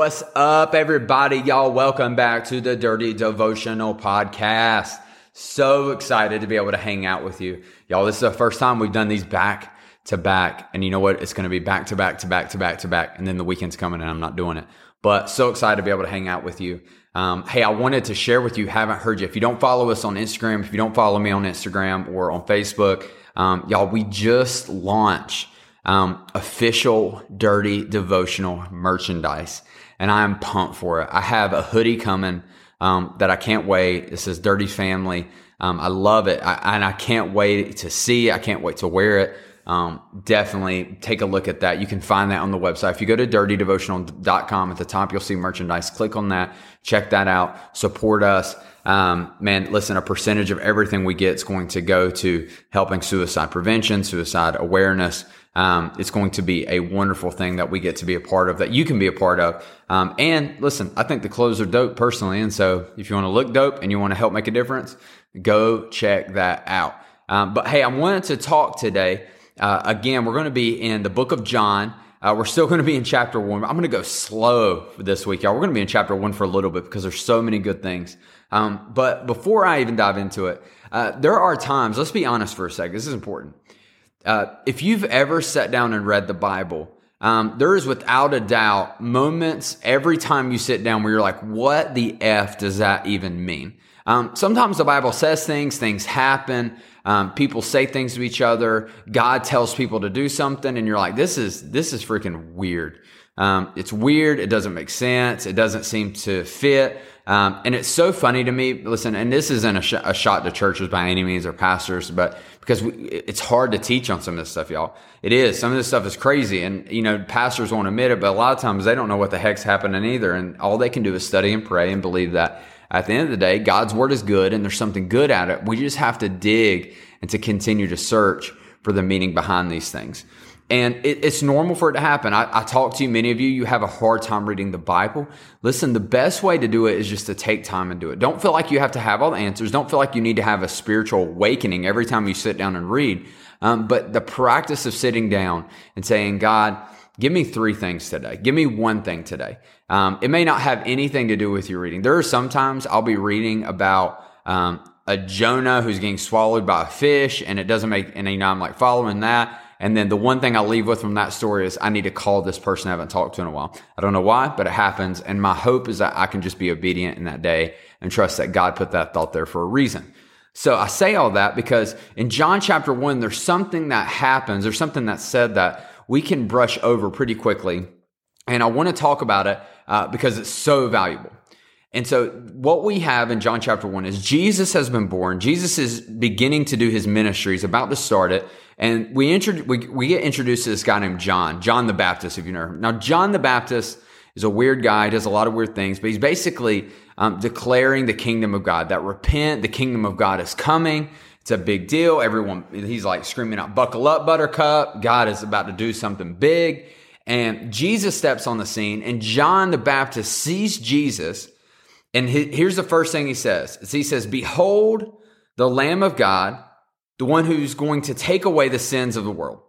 What's up, everybody? Y'all, welcome back to the Dirty Devotional Podcast. So excited to be able to hang out with you. Y'all, this is the first time we've done these back to back. And you know what? It's going to be back to back to back to back to back. And then the weekend's coming and I'm not doing it. But so excited to be able to hang out with you. Um, hey, I wanted to share with you, haven't heard you. If you don't follow us on Instagram, if you don't follow me on Instagram or on Facebook, um, y'all, we just launched um, official dirty devotional merchandise and I'm pumped for it. I have a hoodie coming um, that I can't wait. It says Dirty Family. Um, I love it, I, and I can't wait to see. I can't wait to wear it. Um, definitely take a look at that. You can find that on the website. If you go to dirtydevotional.com at the top, you'll see merchandise. Click on that. Check that out. Support us. Um, man, listen, a percentage of everything we get is going to go to helping suicide prevention, suicide awareness. Um, it's going to be a wonderful thing that we get to be a part of, that you can be a part of. Um, and listen, I think the clothes are dope personally. And so if you want to look dope and you want to help make a difference, go check that out. Um, but hey, I wanted to talk today. Uh, again, we're going to be in the book of John. Uh, we're still going to be in chapter one. I'm going to go slow this week, y'all. We're going to be in chapter one for a little bit because there's so many good things. Um, but before I even dive into it, uh, there are times, let's be honest for a second. This is important. Uh, if you've ever sat down and read the Bible, um, there is without a doubt moments every time you sit down where you're like, what the F does that even mean? Um, sometimes the Bible says things, things happen, um, people say things to each other, God tells people to do something, and you're like, this is, this is freaking weird. Um, it's weird. It doesn't make sense. It doesn't seem to fit. Um, and it's so funny to me. Listen, and this isn't a, sh- a, shot to churches by any means or pastors, but because we, it's hard to teach on some of this stuff, y'all. It is. Some of this stuff is crazy, and you know, pastors won't admit it, but a lot of times they don't know what the heck's happening either, and all they can do is study and pray and believe that at the end of the day, God's word is good, and there's something good at it. We just have to dig and to continue to search for the meaning behind these things. And it, it's normal for it to happen. I, I talk to you, many of you, you have a hard time reading the Bible. Listen, the best way to do it is just to take time and do it. Don't feel like you have to have all the answers. Don't feel like you need to have a spiritual awakening every time you sit down and read. Um, but the practice of sitting down and saying, God, give me three things today. Give me one thing today. Um, it may not have anything to do with your reading. There are sometimes I'll be reading about um, a Jonah who's getting swallowed by a fish, and it doesn't make, and you know, I'm like following that. And then the one thing I leave with from that story is I need to call this person I haven't talked to in a while. I don't know why, but it happens. And my hope is that I can just be obedient in that day and trust that God put that thought there for a reason. So I say all that because in John chapter one, there's something that happens. There's something that's said that we can brush over pretty quickly. And I want to talk about it uh, because it's so valuable. And so what we have in John chapter one is Jesus has been born. Jesus is beginning to do his ministry. He's about to start it. And we, we, we get introduced to this guy named John, John the Baptist, if you know him. Now, John the Baptist is a weird guy, does a lot of weird things, but he's basically um, declaring the kingdom of God, that repent, the kingdom of God is coming. It's a big deal. Everyone, he's like screaming out, buckle up, buttercup. God is about to do something big. And Jesus steps on the scene and John the Baptist sees Jesus. And here's the first thing he says. He says, behold the Lamb of God the one who's going to take away the sins of the world.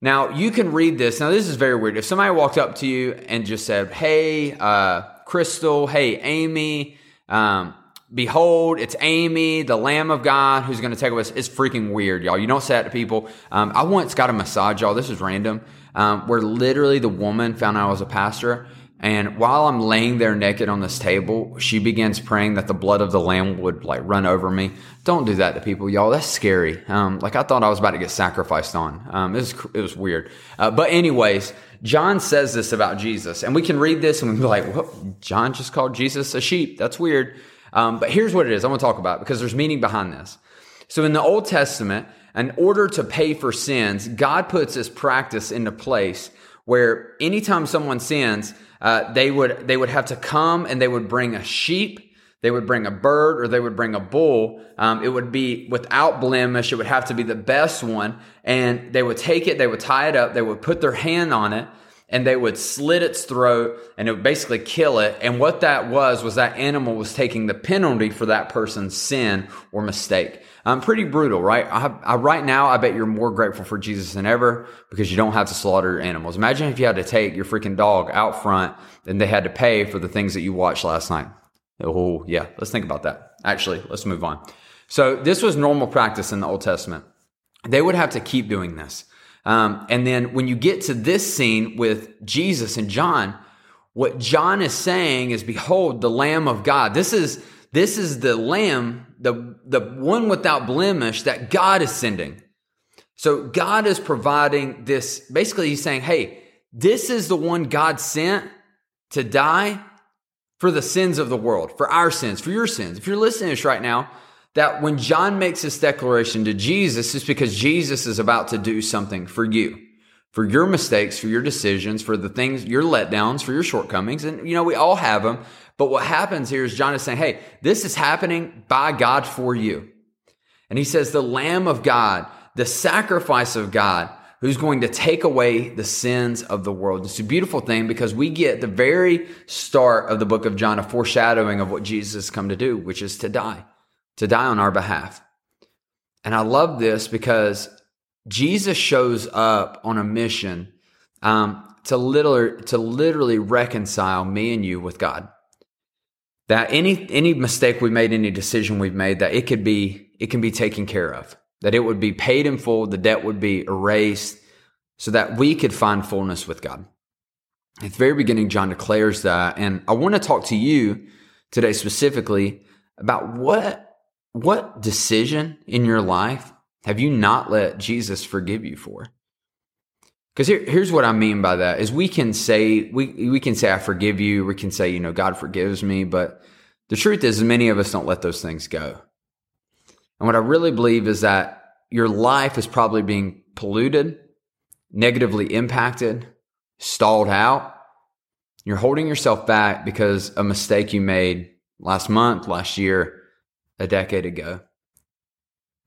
Now, you can read this. Now, this is very weird. If somebody walked up to you and just said, Hey, uh, Crystal, hey, Amy, um, behold, it's Amy, the Lamb of God, who's going to take away. It's freaking weird, y'all. You don't say that to people. Um, I once got a massage, y'all. This is random, um, where literally the woman found out I was a pastor and while I'm laying there naked on this table, she begins praying that the blood of the lamb would like run over me. Don't do that to people, y'all. That's scary. Um, like I thought I was about to get sacrificed on. Um, it was, it was weird. Uh, but anyways, John says this about Jesus and we can read this and we be like, what? John just called Jesus a sheep. That's weird. Um, but here's what it is. I want to talk about because there's meaning behind this. So in the Old Testament, in order to pay for sins, God puts this practice into place where anytime someone sins, uh, they would they would have to come and they would bring a sheep, they would bring a bird, or they would bring a bull. Um, it would be without blemish. It would have to be the best one, and they would take it, they would tie it up, they would put their hand on it, and they would slit its throat and it would basically kill it. And what that was was that animal was taking the penalty for that person's sin or mistake. Um, pretty brutal, right? I, I, right now, I bet you're more grateful for Jesus than ever because you don't have to slaughter your animals. Imagine if you had to take your freaking dog out front and they had to pay for the things that you watched last night. Oh, yeah. Let's think about that. Actually, let's move on. So this was normal practice in the Old Testament. They would have to keep doing this. Um, and then when you get to this scene with Jesus and John, what John is saying is, behold, the Lamb of God. This is, this is the Lamb, the, the one without blemish that God is sending. So God is providing this. Basically, he's saying, Hey, this is the one God sent to die for the sins of the world, for our sins, for your sins. If you're listening to this right now, that when John makes this declaration to Jesus, it's because Jesus is about to do something for you, for your mistakes, for your decisions, for the things, your letdowns, for your shortcomings. And, you know, we all have them. But what happens here is John is saying, Hey, this is happening by God for you. And he says, the Lamb of God, the sacrifice of God, who's going to take away the sins of the world. It's a beautiful thing because we get the very start of the book of John a foreshadowing of what Jesus has come to do, which is to die to die on our behalf. And I love this because Jesus shows up on a mission um, to literally to literally reconcile me and you with God. That any any mistake we made, any decision we've made, that it could be it can be taken care of. That it would be paid in full, the debt would be erased, so that we could find fullness with God. At the very beginning, John declares that, and I want to talk to you today specifically about what what decision in your life have you not let Jesus forgive you for? Because here, here's what I mean by that is we can say we we can say I forgive you, we can say, you know, God forgives me, but the truth is many of us don't let those things go. And what I really believe is that your life is probably being polluted, negatively impacted, stalled out. You're holding yourself back because a mistake you made last month, last year, a decade ago.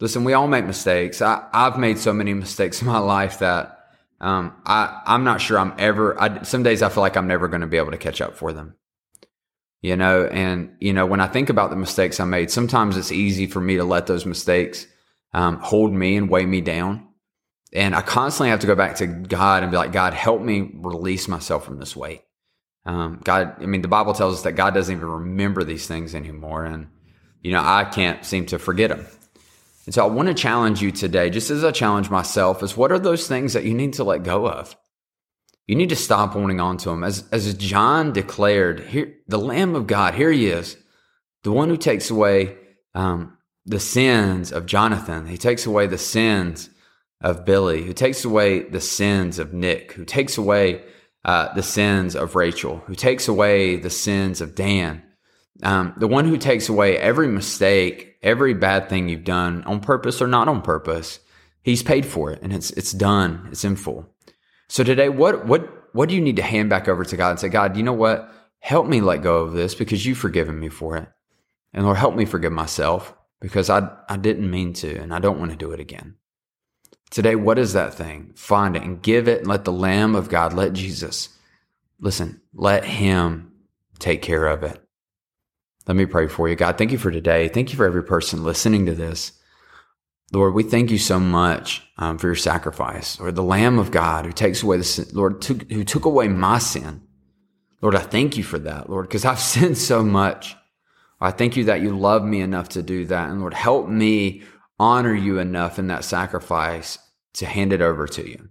Listen, we all make mistakes. I, I've made so many mistakes in my life that um, I, I'm not sure I'm ever, I, some days I feel like I'm never going to be able to catch up for them. You know, and, you know, when I think about the mistakes I made, sometimes it's easy for me to let those mistakes um, hold me and weigh me down. And I constantly have to go back to God and be like, God, help me release myself from this weight. Um, God, I mean, the Bible tells us that God doesn't even remember these things anymore. And, you know, I can't seem to forget them. And so I want to challenge you today, just as I challenge myself, is what are those things that you need to let go of? You need to stop holding on to them. As, as John declared, here, the Lamb of God, here he is, the one who takes away um, the sins of Jonathan. He takes away the sins of Billy, who takes away the sins of Nick, who takes away uh, the sins of Rachel, who takes away the sins of Dan, um, the one who takes away every mistake, every bad thing you've done on purpose or not on purpose, he's paid for it and it's it's done. It's in full. So today, what what what do you need to hand back over to God and say, God, you know what? Help me let go of this because you've forgiven me for it. And Lord, help me forgive myself because I I didn't mean to and I don't want to do it again. Today, what is that thing? Find it and give it and let the Lamb of God, let Jesus, listen, let him take care of it. Let me pray for you. God, thank you for today. Thank you for every person listening to this. Lord, we thank you so much um, for your sacrifice, Lord, the Lamb of God who takes away the sin, Lord, took, who took away my sin. Lord, I thank you for that, Lord, because I've sinned so much. I thank you that you love me enough to do that. And Lord, help me honor you enough in that sacrifice to hand it over to you.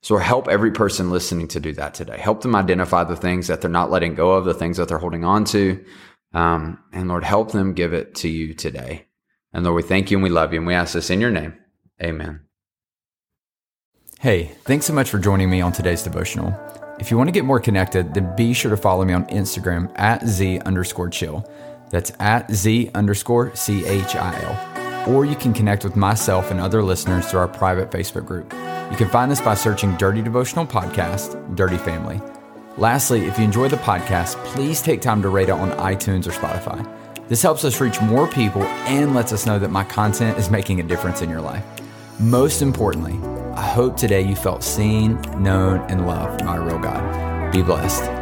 So help every person listening to do that today. Help them identify the things that they're not letting go of, the things that they're holding on to. Um, and Lord, help them give it to you today. And Lord, we thank you and we love you and we ask this in your name. Amen. Hey, thanks so much for joining me on today's devotional. If you want to get more connected, then be sure to follow me on Instagram at Z underscore chill. That's at Z underscore C H I L. or you can connect with myself and other listeners through our private Facebook group. You can find this by searching Dirty Devotional Podcast, Dirty Family. Lastly, if you enjoy the podcast, please take time to rate it on iTunes or Spotify. This helps us reach more people and lets us know that my content is making a difference in your life. Most importantly, I hope today you felt seen, known, and loved by a real God. Be blessed.